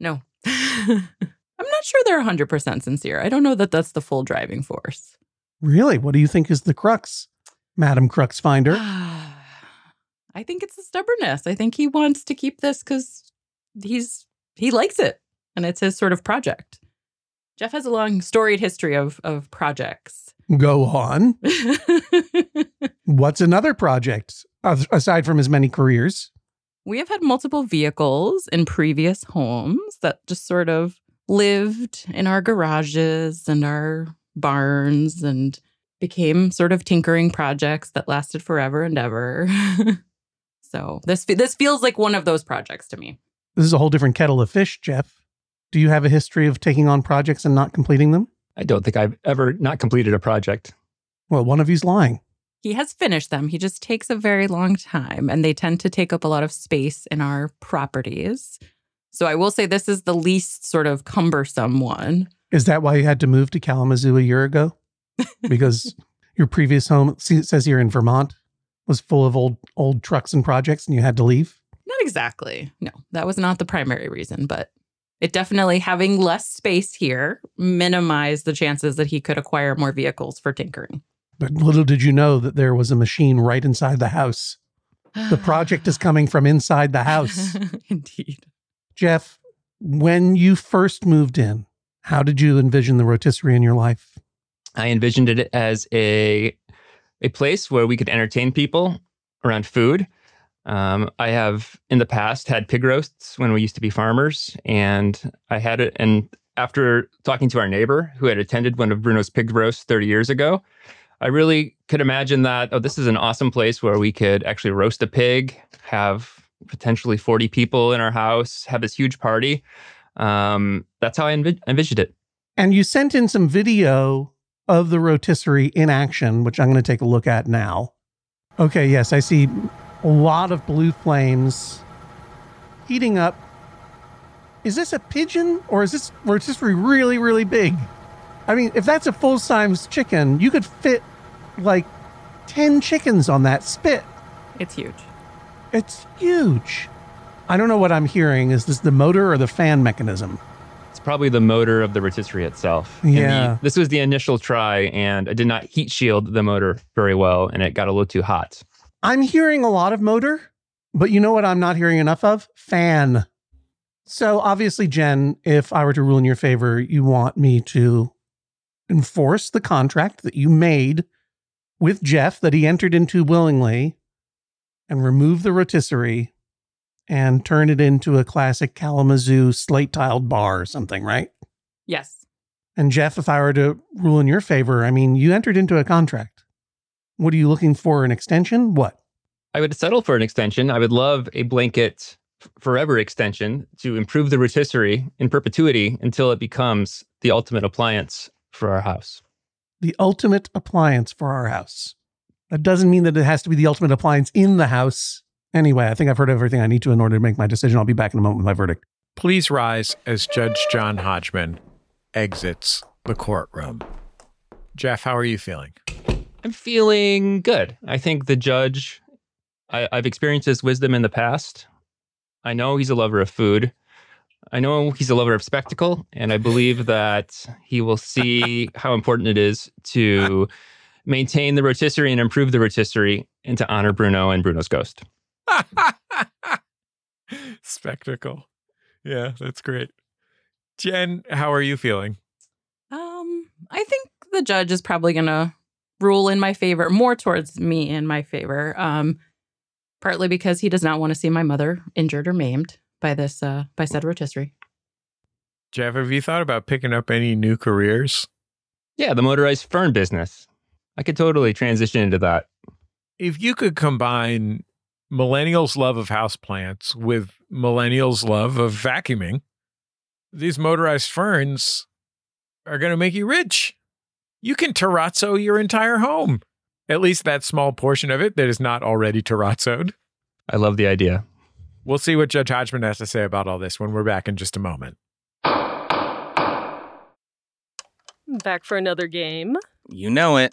D: No. I'm not sure they're 100% sincere. I don't know that that's the full driving force.
B: Really? What do you think is the crux, Madam Crux Finder?
D: I think it's the stubbornness. I think he wants to keep this because he's he likes it and it's his sort of project. Jeff has a long storied history of of projects.
B: Go on. What's another project aside from his many careers?
D: we have had multiple vehicles in previous homes that just sort of lived in our garages and our barns and became sort of tinkering projects that lasted forever and ever. so this this feels like one of those projects to me.
B: This is a whole different kettle of fish, Jeff. Do you have a history of taking on projects and not completing them?
C: I don't think I've ever not completed a project.
B: Well, one of you's lying.
D: He has finished them. He just takes a very long time and they tend to take up a lot of space in our properties. So I will say this is the least sort of cumbersome one.
B: Is that why you had to move to Kalamazoo a year ago? Because your previous home, says here in Vermont, was full of old old trucks and projects, and you had to leave.
D: Not exactly. No, that was not the primary reason, but it definitely having less space here minimized the chances that he could acquire more vehicles for tinkering.
B: But little did you know that there was a machine right inside the house. The project is coming from inside the house.
D: Indeed.
B: Jeff, when you first moved in, how did you envision the rotisserie in your life?
C: I envisioned it as a a place where we could entertain people around food. Um, I have in the past had pig roasts when we used to be farmers, and I had it. And after talking to our neighbor who had attended one of Bruno's pig roasts 30 years ago, I really could imagine that. Oh, this is an awesome place where we could actually roast a pig, have potentially 40 people in our house, have this huge party. Um, that's how I envi- envisioned it.
B: And you sent in some video of the rotisserie in action, which I'm going to take a look at now. Okay, yes, I see a lot of blue flames heating up. Is this a pigeon or is this rotisserie really, really big? I mean, if that's a full size chicken, you could fit like 10 chickens on that spit.
D: It's huge.
B: It's huge. I don't know what I'm hearing. Is this the motor or the fan mechanism?
C: It's probably the motor of the rotisserie itself. And the-
B: Yeah.
C: this was the initial try, and I did not heat shield the motor very well, and it got a little too hot.
B: I'm hearing a lot of motor, but you know what I'm not hearing enough of? Fan. So obviously, Jen, if I were to rule in your favor, you want me to enforce the contract that you made with Jeff that he entered into willingly and remove the rotisserie and turn it into a classic Kalamazoo slate tiled bar or something, right?
D: Yes.
B: And Jeff, if I were to rule in your favor, I mean, you entered into a contract. What are you looking for? An extension? What?
C: I would settle for an extension. I would love a blanket forever extension to improve the rotisserie in perpetuity until it becomes the ultimate appliance for our house.
B: the ultimate appliance for our house. That doesn't mean that it has to be the ultimate appliance in the house. Anyway, I think I've heard everything I need to in order to make my decision. I'll be back in a moment with my verdict.
A: Please rise as Judge John Hodgman exits the courtroom. Jeff, how are you feeling?
C: I'm feeling good. I think the judge, I, I've experienced his wisdom in the past. I know he's a lover of food. I know he's a lover of spectacle, and I believe that he will see how important it is to maintain the rotisserie and improve the rotisserie and to honor Bruno and Bruno's ghost.
A: Spectacle. Yeah, that's great. Jen, how are you feeling?
D: Um, I think the judge is probably going to rule in my favor, more towards me in my favor. Um, partly because he does not want to see my mother injured or maimed by this uh by said rotisserie.
A: Jeff, have you thought about picking up any new careers?
C: Yeah, the motorized fern business. I could totally transition into that.
A: If you could combine millennials' love of houseplants with millennials' love of vacuuming, these motorized ferns are going to make you rich. You can terrazzo your entire home, at least that small portion of it that is not already terrazzoed.
C: I love the idea.
A: We'll see what Judge Hodgman has to say about all this when we're back in just a moment.
E: Back for another game.
F: You know it.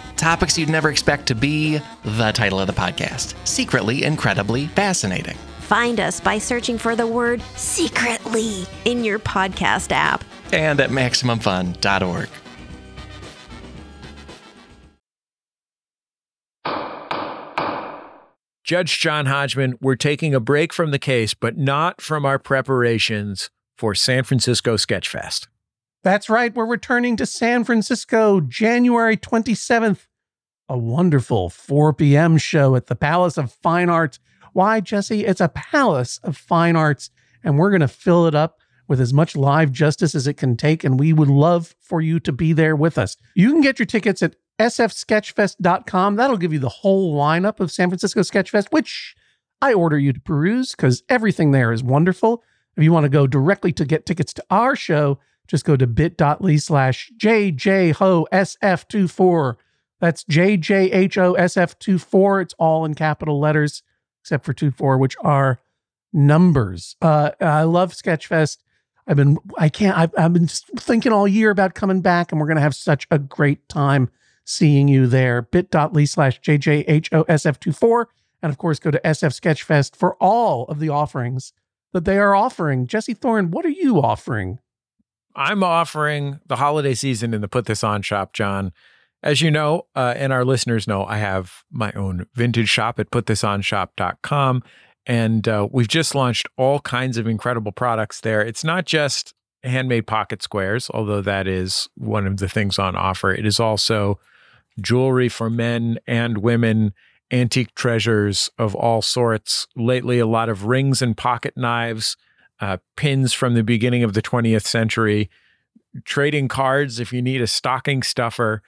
G: Topics you'd never expect to be the title of the podcast Secretly Incredibly Fascinating.
H: Find us by searching for the word secretly in your podcast app.
G: And at MaximumFun.org.
A: Judge John Hodgman, we're taking a break from the case, but not from our preparations for San Francisco Sketchfest.
B: That's right. We're returning to San Francisco January 27th. A wonderful 4 p.m. show at the Palace of Fine Arts. Why, Jesse? It's a Palace of Fine Arts, and we're going to fill it up with as much live justice as it can take. And we would love for you to be there with us. You can get your tickets at sfsketchfest.com. That'll give you the whole lineup of San Francisco Sketchfest, which I order you to peruse because everything there is wonderful. If you want to go directly to get tickets to our show, just go to bit.ly slash JJHOSF24. That's JJHOSF24. It's all in capital letters, except for 24, which are numbers. Uh, I love Sketchfest. I've been, I can't, I've, I've been thinking all year about coming back, and we're going to have such a great time seeing you there. bit.ly slash JJHOSF24. And of course, go to SF Sketchfest for all of the offerings that they are offering. Jesse Thorn, what are you offering?
A: I'm offering the holiday season in the Put This On shop, John. As you know, uh, and our listeners know, I have my own vintage shop at putthisonshop.com. And uh, we've just launched all kinds of incredible products there. It's not just handmade pocket squares, although that is one of the things on offer. It is also jewelry for men and women, antique treasures of all sorts. Lately, a lot of rings and pocket knives, uh, pins from the beginning of the 20th century, trading cards if you need a stocking stuffer,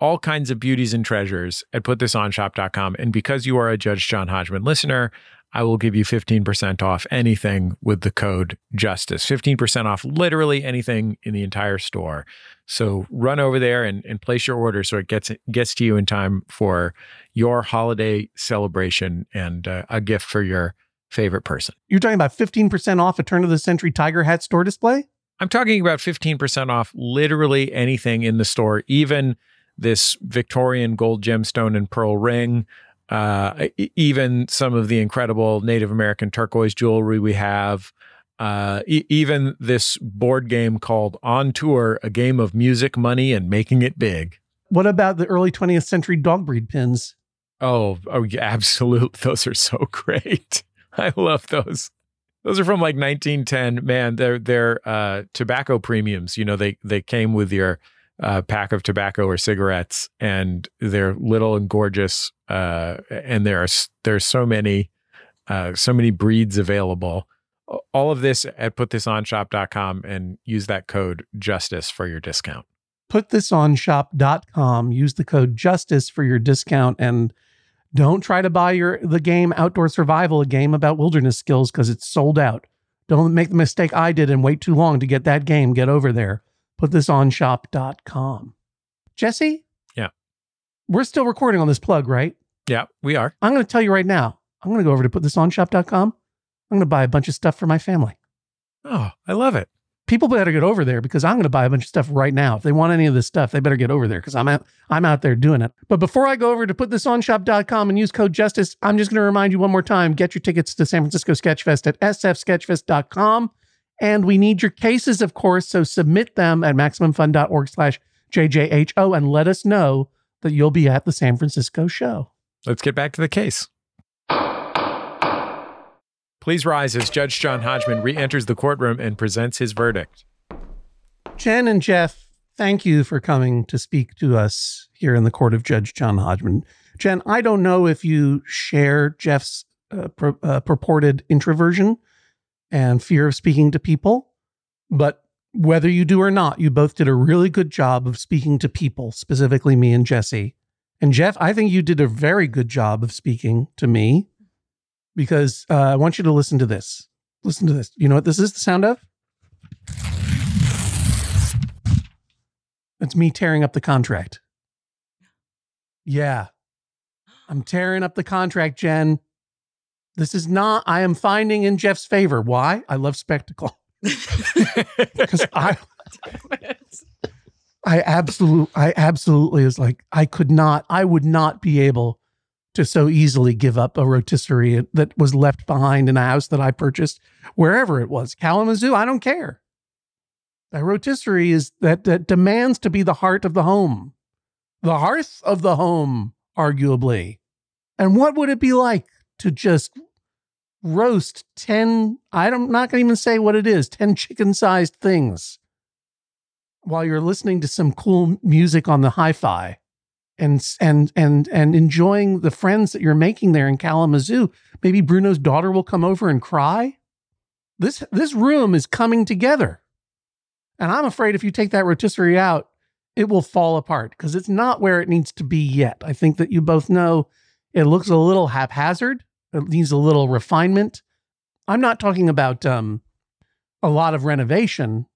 A: all kinds of beauties and treasures at putthisonshop.com. And because you are a Judge John Hodgman listener, I will give you 15% off anything with the code JUSTICE. 15% off literally anything in the entire store. So run over there and, and place your order so it gets gets to you in time for your holiday celebration and uh, a gift for your favorite person.
B: You're talking about 15% off a turn of the century Tiger Hat store display?
A: I'm talking about 15% off literally anything in the store, even this Victorian gold gemstone and pearl ring, uh, even some of the incredible Native American turquoise jewelry we have, uh, e- even this board game called On Tour, a game of music, money, and making it big.
B: What about the early 20th century dog breed pins?
A: Oh, oh, yeah, absolutely. Those are so great. I love those. Those are from like 1910. Man, they're they're uh, tobacco premiums. You know, they they came with your uh, pack of tobacco or cigarettes, and they're little and gorgeous. Uh, and there are there's so many uh, so many breeds available. All of this at putthisonshop.com and use that code justice for your discount.
B: Putthisonshop.com. Use the code justice for your discount and don't try to buy your the game Outdoor Survival, a game about wilderness skills, because it's sold out. Don't make the mistake I did and wait too long to get that game. Get over there. Put this on shop.com. Jesse?
A: Yeah.
B: We're still recording on this plug, right?
A: Yeah, we are.
B: I'm going to tell you right now. I'm going to go over to put this on shop.com. I'm going to buy a bunch of stuff for my family.
A: Oh, I love it.
B: People better get over there because I'm going to buy a bunch of stuff right now. If they want any of this stuff, they better get over there because I'm out, I'm out there doing it. But before I go over to put this on shop.com and use code justice, I'm just going to remind you one more time get your tickets to San Francisco Sketchfest at sfsketchfest.com. And we need your cases, of course. So submit them at maximumfun.org slash JJHO and let us know that you'll be at the San Francisco show.
A: Let's get back to the case. Please rise as Judge John Hodgman re enters the courtroom and presents his verdict.
B: Jen and Jeff, thank you for coming to speak to us here in the court of Judge John Hodgman. Jen, I don't know if you share Jeff's uh, pur- uh, purported introversion and fear of speaking to people, but whether you do or not, you both did a really good job of speaking to people, specifically me and Jesse. And Jeff, I think you did a very good job of speaking to me because uh, I want you to listen to this. Listen to this. You know what this is the sound of? It's me tearing up the contract. Yeah. I'm tearing up the contract, Jen. This is not, I am finding in Jeff's favor. Why? I love spectacle. Because I, I absolutely, I absolutely is like, I could not, I would not be able to so easily give up a rotisserie that was left behind in a house that I purchased, wherever it was, Kalamazoo. I don't care. A rotisserie is that that demands to be the heart of the home, the hearth of the home, arguably. And what would it be like to just roast 10, I'm not going to even say what it is, 10 chicken sized things while you're listening to some cool music on the hi-fi and and and and enjoying the friends that you're making there in Kalamazoo. Maybe Bruno's daughter will come over and cry. This this room is coming together. And I'm afraid if you take that rotisserie out, it will fall apart because it's not where it needs to be yet. I think that you both know it looks a little haphazard. It needs a little refinement. I'm not talking about um, a lot of renovation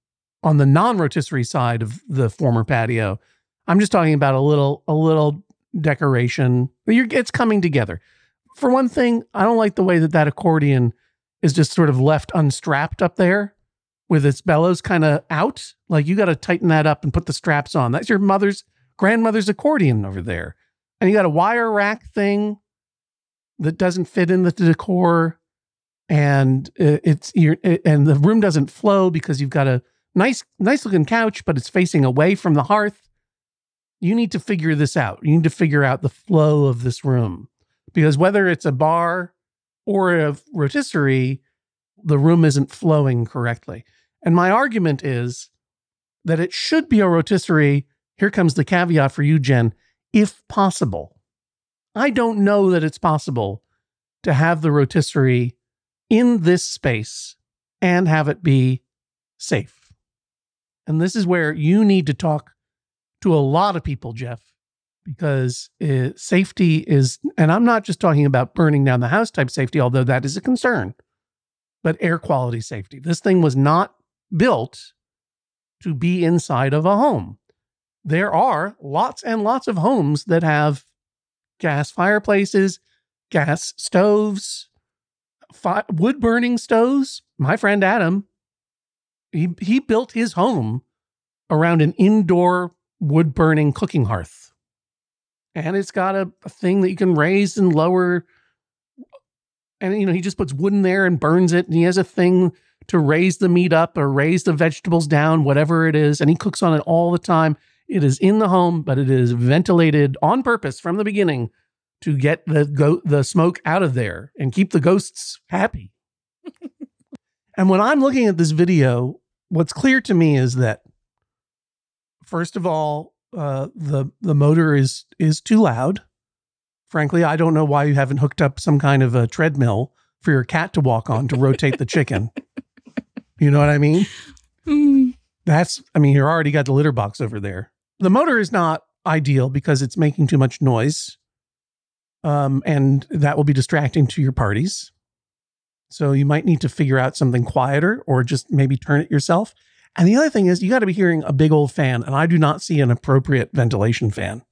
B: on the non-rotisserie side of the former patio. I'm just talking about a little a little decoration. You're, it's coming together. For one thing, I don't like the way that that accordion is just sort of left unstrapped up there with its bellows kind of out. Like you got to tighten that up and put the straps on. That's your mother's grandmother's accordion over there. And you got a wire rack thing that doesn't fit in the decor and it's you're, and the room doesn't flow because you've got a nice nice looking couch but it's facing away from the hearth. You need to figure this out. You need to figure out the flow of this room because whether it's a bar or a rotisserie the room isn't flowing correctly. And my argument is that it should be a rotisserie. Here comes the caveat for you jen. If possible i don't know that it's possible to have the rotisserie in this space and have it be safe. And this is where you need to talk to a lot of people, Jeff, because uh, safety is, and I'm not just talking about burning down the house type safety, although that is a concern, but air quality safety. This thing was not built to be inside of a home. There are lots and lots of homes that have gas fireplaces, gas stoves, fi- wood burning stoves. My friend Adam, he he built his home around an indoor wood burning cooking hearth, and it's got a, a thing that you can raise and lower. And you know, he just puts wood in there and burns it, and he has a thing to raise the meat up or raise the vegetables down, whatever it is, and he cooks on it all the time. It is in the home, but it is ventilated on purpose from the beginning to get the go- the smoke out of there and keep the ghosts happy. and when I'm looking at this video, what's clear to me is that first of all, uh, the the motor is is too loud. Frankly, I don't know why you haven't hooked up some kind of a treadmill for your cat to walk on to rotate the chicken. You know what I mean?
D: Mm.
B: That's I mean, you already got the litter box over there. The motor is not ideal because it's making too much noise um, and that will be distracting to your parties. So you might need to figure out something quieter or just maybe turn it yourself. And the other thing is, you got to be hearing a big old fan, and I do not see an appropriate ventilation fan.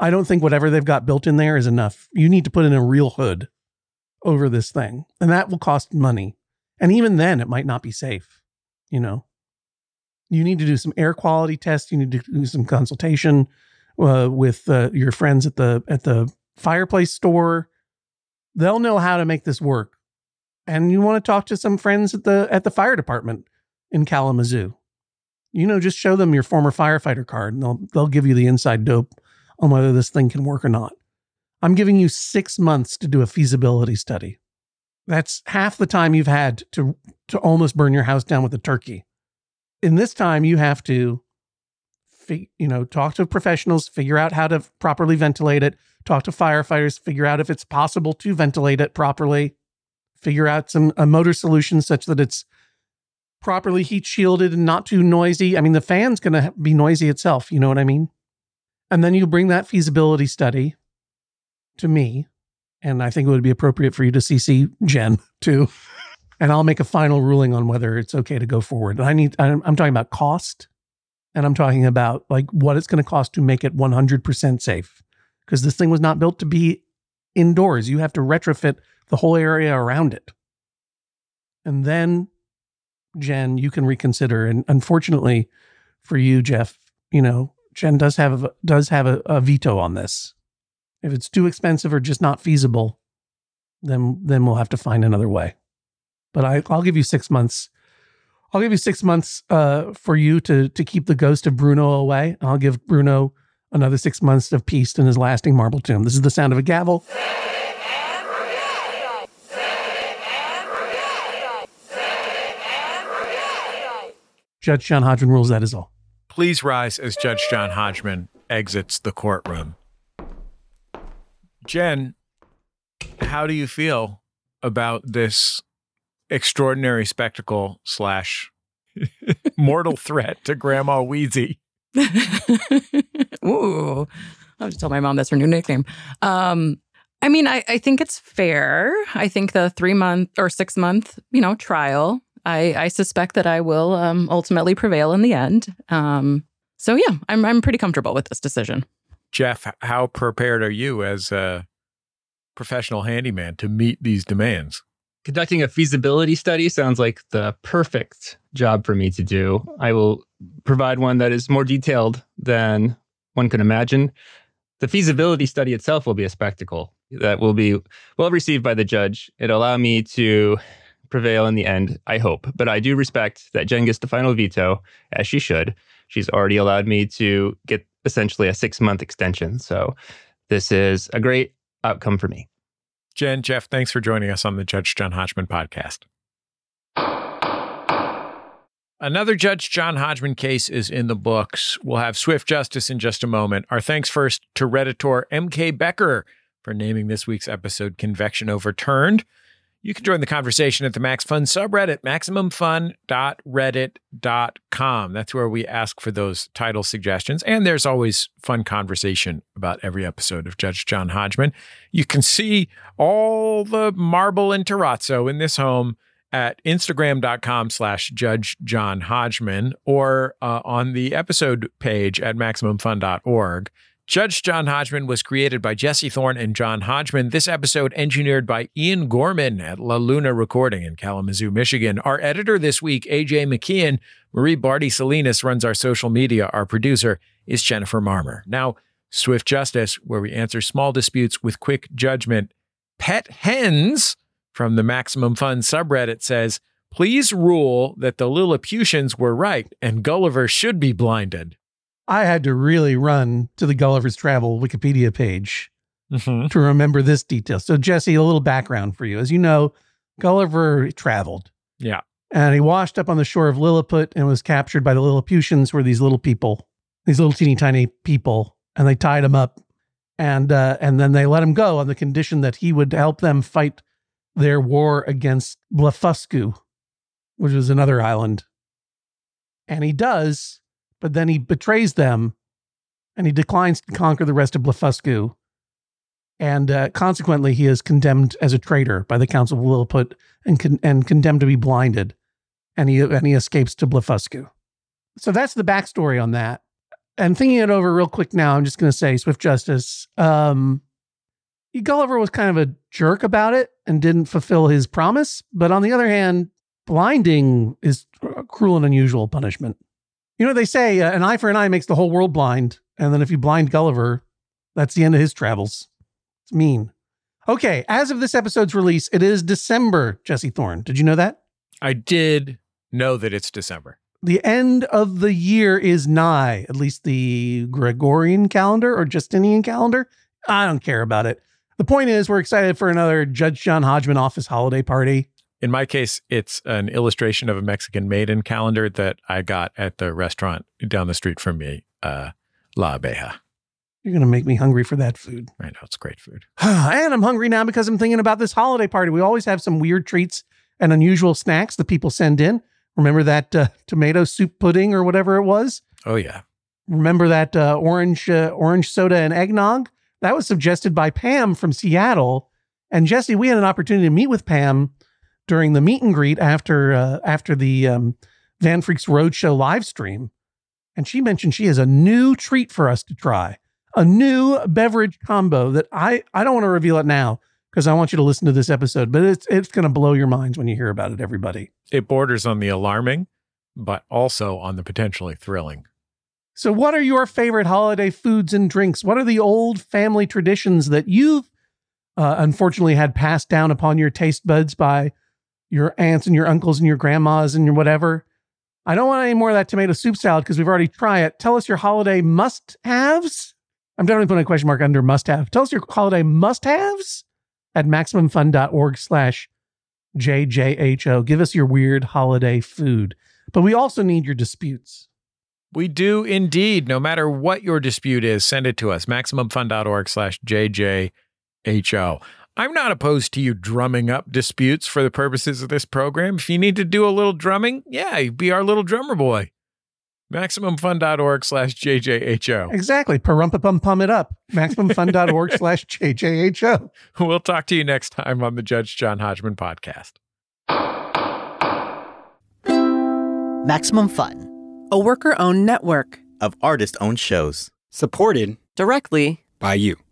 B: I don't think whatever they've got built in there is enough. You need to put in a real hood over this thing, and that will cost money. And even then, it might not be safe. You know, you need to do some air quality tests. You need to do some consultation uh, with uh, your friends at the at the fireplace store. They'll know how to make this work. And you want to talk to some friends at the at the fire department in Kalamazoo. You know, just show them your former firefighter card and they'll they'll give you the inside dope on whether this thing can work or not. I'm giving you 6 months to do a feasibility study. That's half the time you've had to to almost burn your house down with a turkey. In this time you have to you know, talk to professionals, figure out how to properly ventilate it, talk to firefighters, figure out if it's possible to ventilate it properly, figure out some a motor solution such that it's properly heat shielded and not too noisy. I mean, the fan's going to be noisy itself, you know what I mean? And then you bring that feasibility study to me, and I think it would be appropriate for you to CC Jen too. And I'll make a final ruling on whether it's okay to go forward. I need I'm, I'm talking about cost and I'm talking about like what it's going to cost to make it 100% safe because this thing was not built to be indoors. You have to retrofit the whole area around it. And then, Jen, you can reconsider. And unfortunately for you, Jeff, you know, Jen does have a, does have a, a veto on this. If it's too expensive or just not feasible, then then we'll have to find another way. But I, I'll give you six months I'll give you six months uh, for you to to keep the ghost of Bruno away. I'll give Bruno another six months of peace in his lasting marble tomb. This is the sound of a gavel. Judge John Hodgman rules that is all.
A: Please rise as Judge John Hodgman exits the courtroom. Jen, how do you feel about this extraordinary spectacle slash mortal threat to Grandma Wheezy.
D: Ooh, I'll just tell my mom that's her new nickname. Um, I mean, I, I think it's fair. I think the three month or six month, you know, trial. I, I suspect that I will um, ultimately prevail in the end. Um, so yeah, I'm I'm pretty comfortable with this decision.
A: Jeff, how prepared are you as a professional handyman to meet these demands?
C: Conducting a feasibility study sounds like the perfect job for me to do. I will provide one that is more detailed than one can imagine. The feasibility study itself will be a spectacle that will be well received by the judge. It'll allow me to prevail in the end, I hope. But I do respect that Jen gets the final veto, as she should. She's already allowed me to get essentially a six month extension. So this is a great outcome for me.
A: Jen, Jeff, thanks for joining us on the Judge John Hodgman podcast. Another Judge John Hodgman case is in the books. We'll have swift justice in just a moment. Our thanks first to Redditor MK Becker for naming this week's episode Convection Overturned. You can join the conversation at the Max Fun subreddit, maximumfun.reddit.com. That's where we ask for those title suggestions. And there's always fun conversation about every episode of Judge John Hodgman. You can see all the marble and terrazzo in this home at instagram.com slash judge john hodgman or uh, on the episode page at maximumfun.org Judge John Hodgman was created by Jesse Thorn and John Hodgman. This episode engineered by Ian Gorman at La Luna Recording in Kalamazoo, Michigan. Our editor this week, AJ McKeon. Marie Bardi Salinas runs our social media. Our producer is Jennifer Marmor. Now, Swift Justice, where we answer small disputes with quick judgment. Pet Hens from the Maximum Fun subreddit says, please rule that the Lilliputians were right and Gulliver should be blinded.
B: I had to really run to the Gulliver's Travel Wikipedia page mm-hmm. to remember this detail. So, Jesse, a little background for you. As you know, Gulliver traveled.
A: Yeah.
B: And he washed up on the shore of Lilliput and was captured by the Lilliputians, were these little people, these little teeny tiny people, and they tied him up. And uh, and then they let him go on the condition that he would help them fight their war against Blefuscu, which was another island. And he does, but then he betrays them and he declines to conquer the rest of Blefuscu. And uh, consequently, he is condemned as a traitor by the Council of Lilliput and, con- and condemned to be blinded. And he, and he escapes to Blefuscu. So that's the backstory on that. And thinking it over real quick now, I'm just going to say Swift Justice. Um, Gulliver was kind of a jerk about it and didn't fulfill his promise. But on the other hand, blinding is a cruel and unusual punishment. You know, they say uh, an eye for an eye makes the whole world blind. And then if you blind Gulliver, that's the end of his travels. It's mean. Okay, as of this episode's release, it is December, Jesse Thorn. Did you know that?
A: I did know that it's December.
B: The end of the year is nigh, at least the Gregorian calendar or Justinian calendar. I don't care about it. The point is, we're excited for another Judge John Hodgman office holiday party.
A: In my case, it's an illustration of a Mexican maiden calendar that I got at the restaurant down the street from me, uh, La Abeja.
B: You're going to make me hungry for that food.
A: I know it's great food.
B: and I'm hungry now because I'm thinking about this holiday party. We always have some weird treats and unusual snacks that people send in. Remember that uh, tomato soup pudding or whatever it was?
A: Oh yeah.
B: Remember that uh, orange uh, orange soda and eggnog? That was suggested by Pam from Seattle. And Jesse, we had an opportunity to meet with Pam during the meet and greet after uh, after the um, Van Freaks Roadshow live stream, and she mentioned she has a new treat for us to try, a new beverage combo that I I don't want to reveal it now because I want you to listen to this episode, but it's it's going to blow your minds when you hear about it. Everybody,
A: It borders on the alarming, but also on the potentially thrilling.
B: So, what are your favorite holiday foods and drinks? What are the old family traditions that you've uh, unfortunately had passed down upon your taste buds by your aunts and your uncles and your grandmas and your whatever? I don't want any more of that tomato soup salad because we've already tried it. Tell us your holiday must haves. I'm definitely putting a question mark under must have. Tell us your holiday must haves at maximumfun.org slash JJHO. Give us your weird holiday food. But we also need your disputes.
A: We do indeed. No matter what your dispute is, send it to us. MaximumFun.org slash JJHO. I'm not opposed to you drumming up disputes for the purposes of this program. If you need to do a little drumming, yeah, be our little drummer boy. MaximumFun.org slash JJHO.
B: Exactly. Parumpa pum pum it up. MaximumFun.org slash JJHO.
A: We'll talk to you next time on the Judge John Hodgman podcast.
I: Maximum Fun
J: a worker owned network
F: of artist owned shows. Supported
J: directly
F: by you.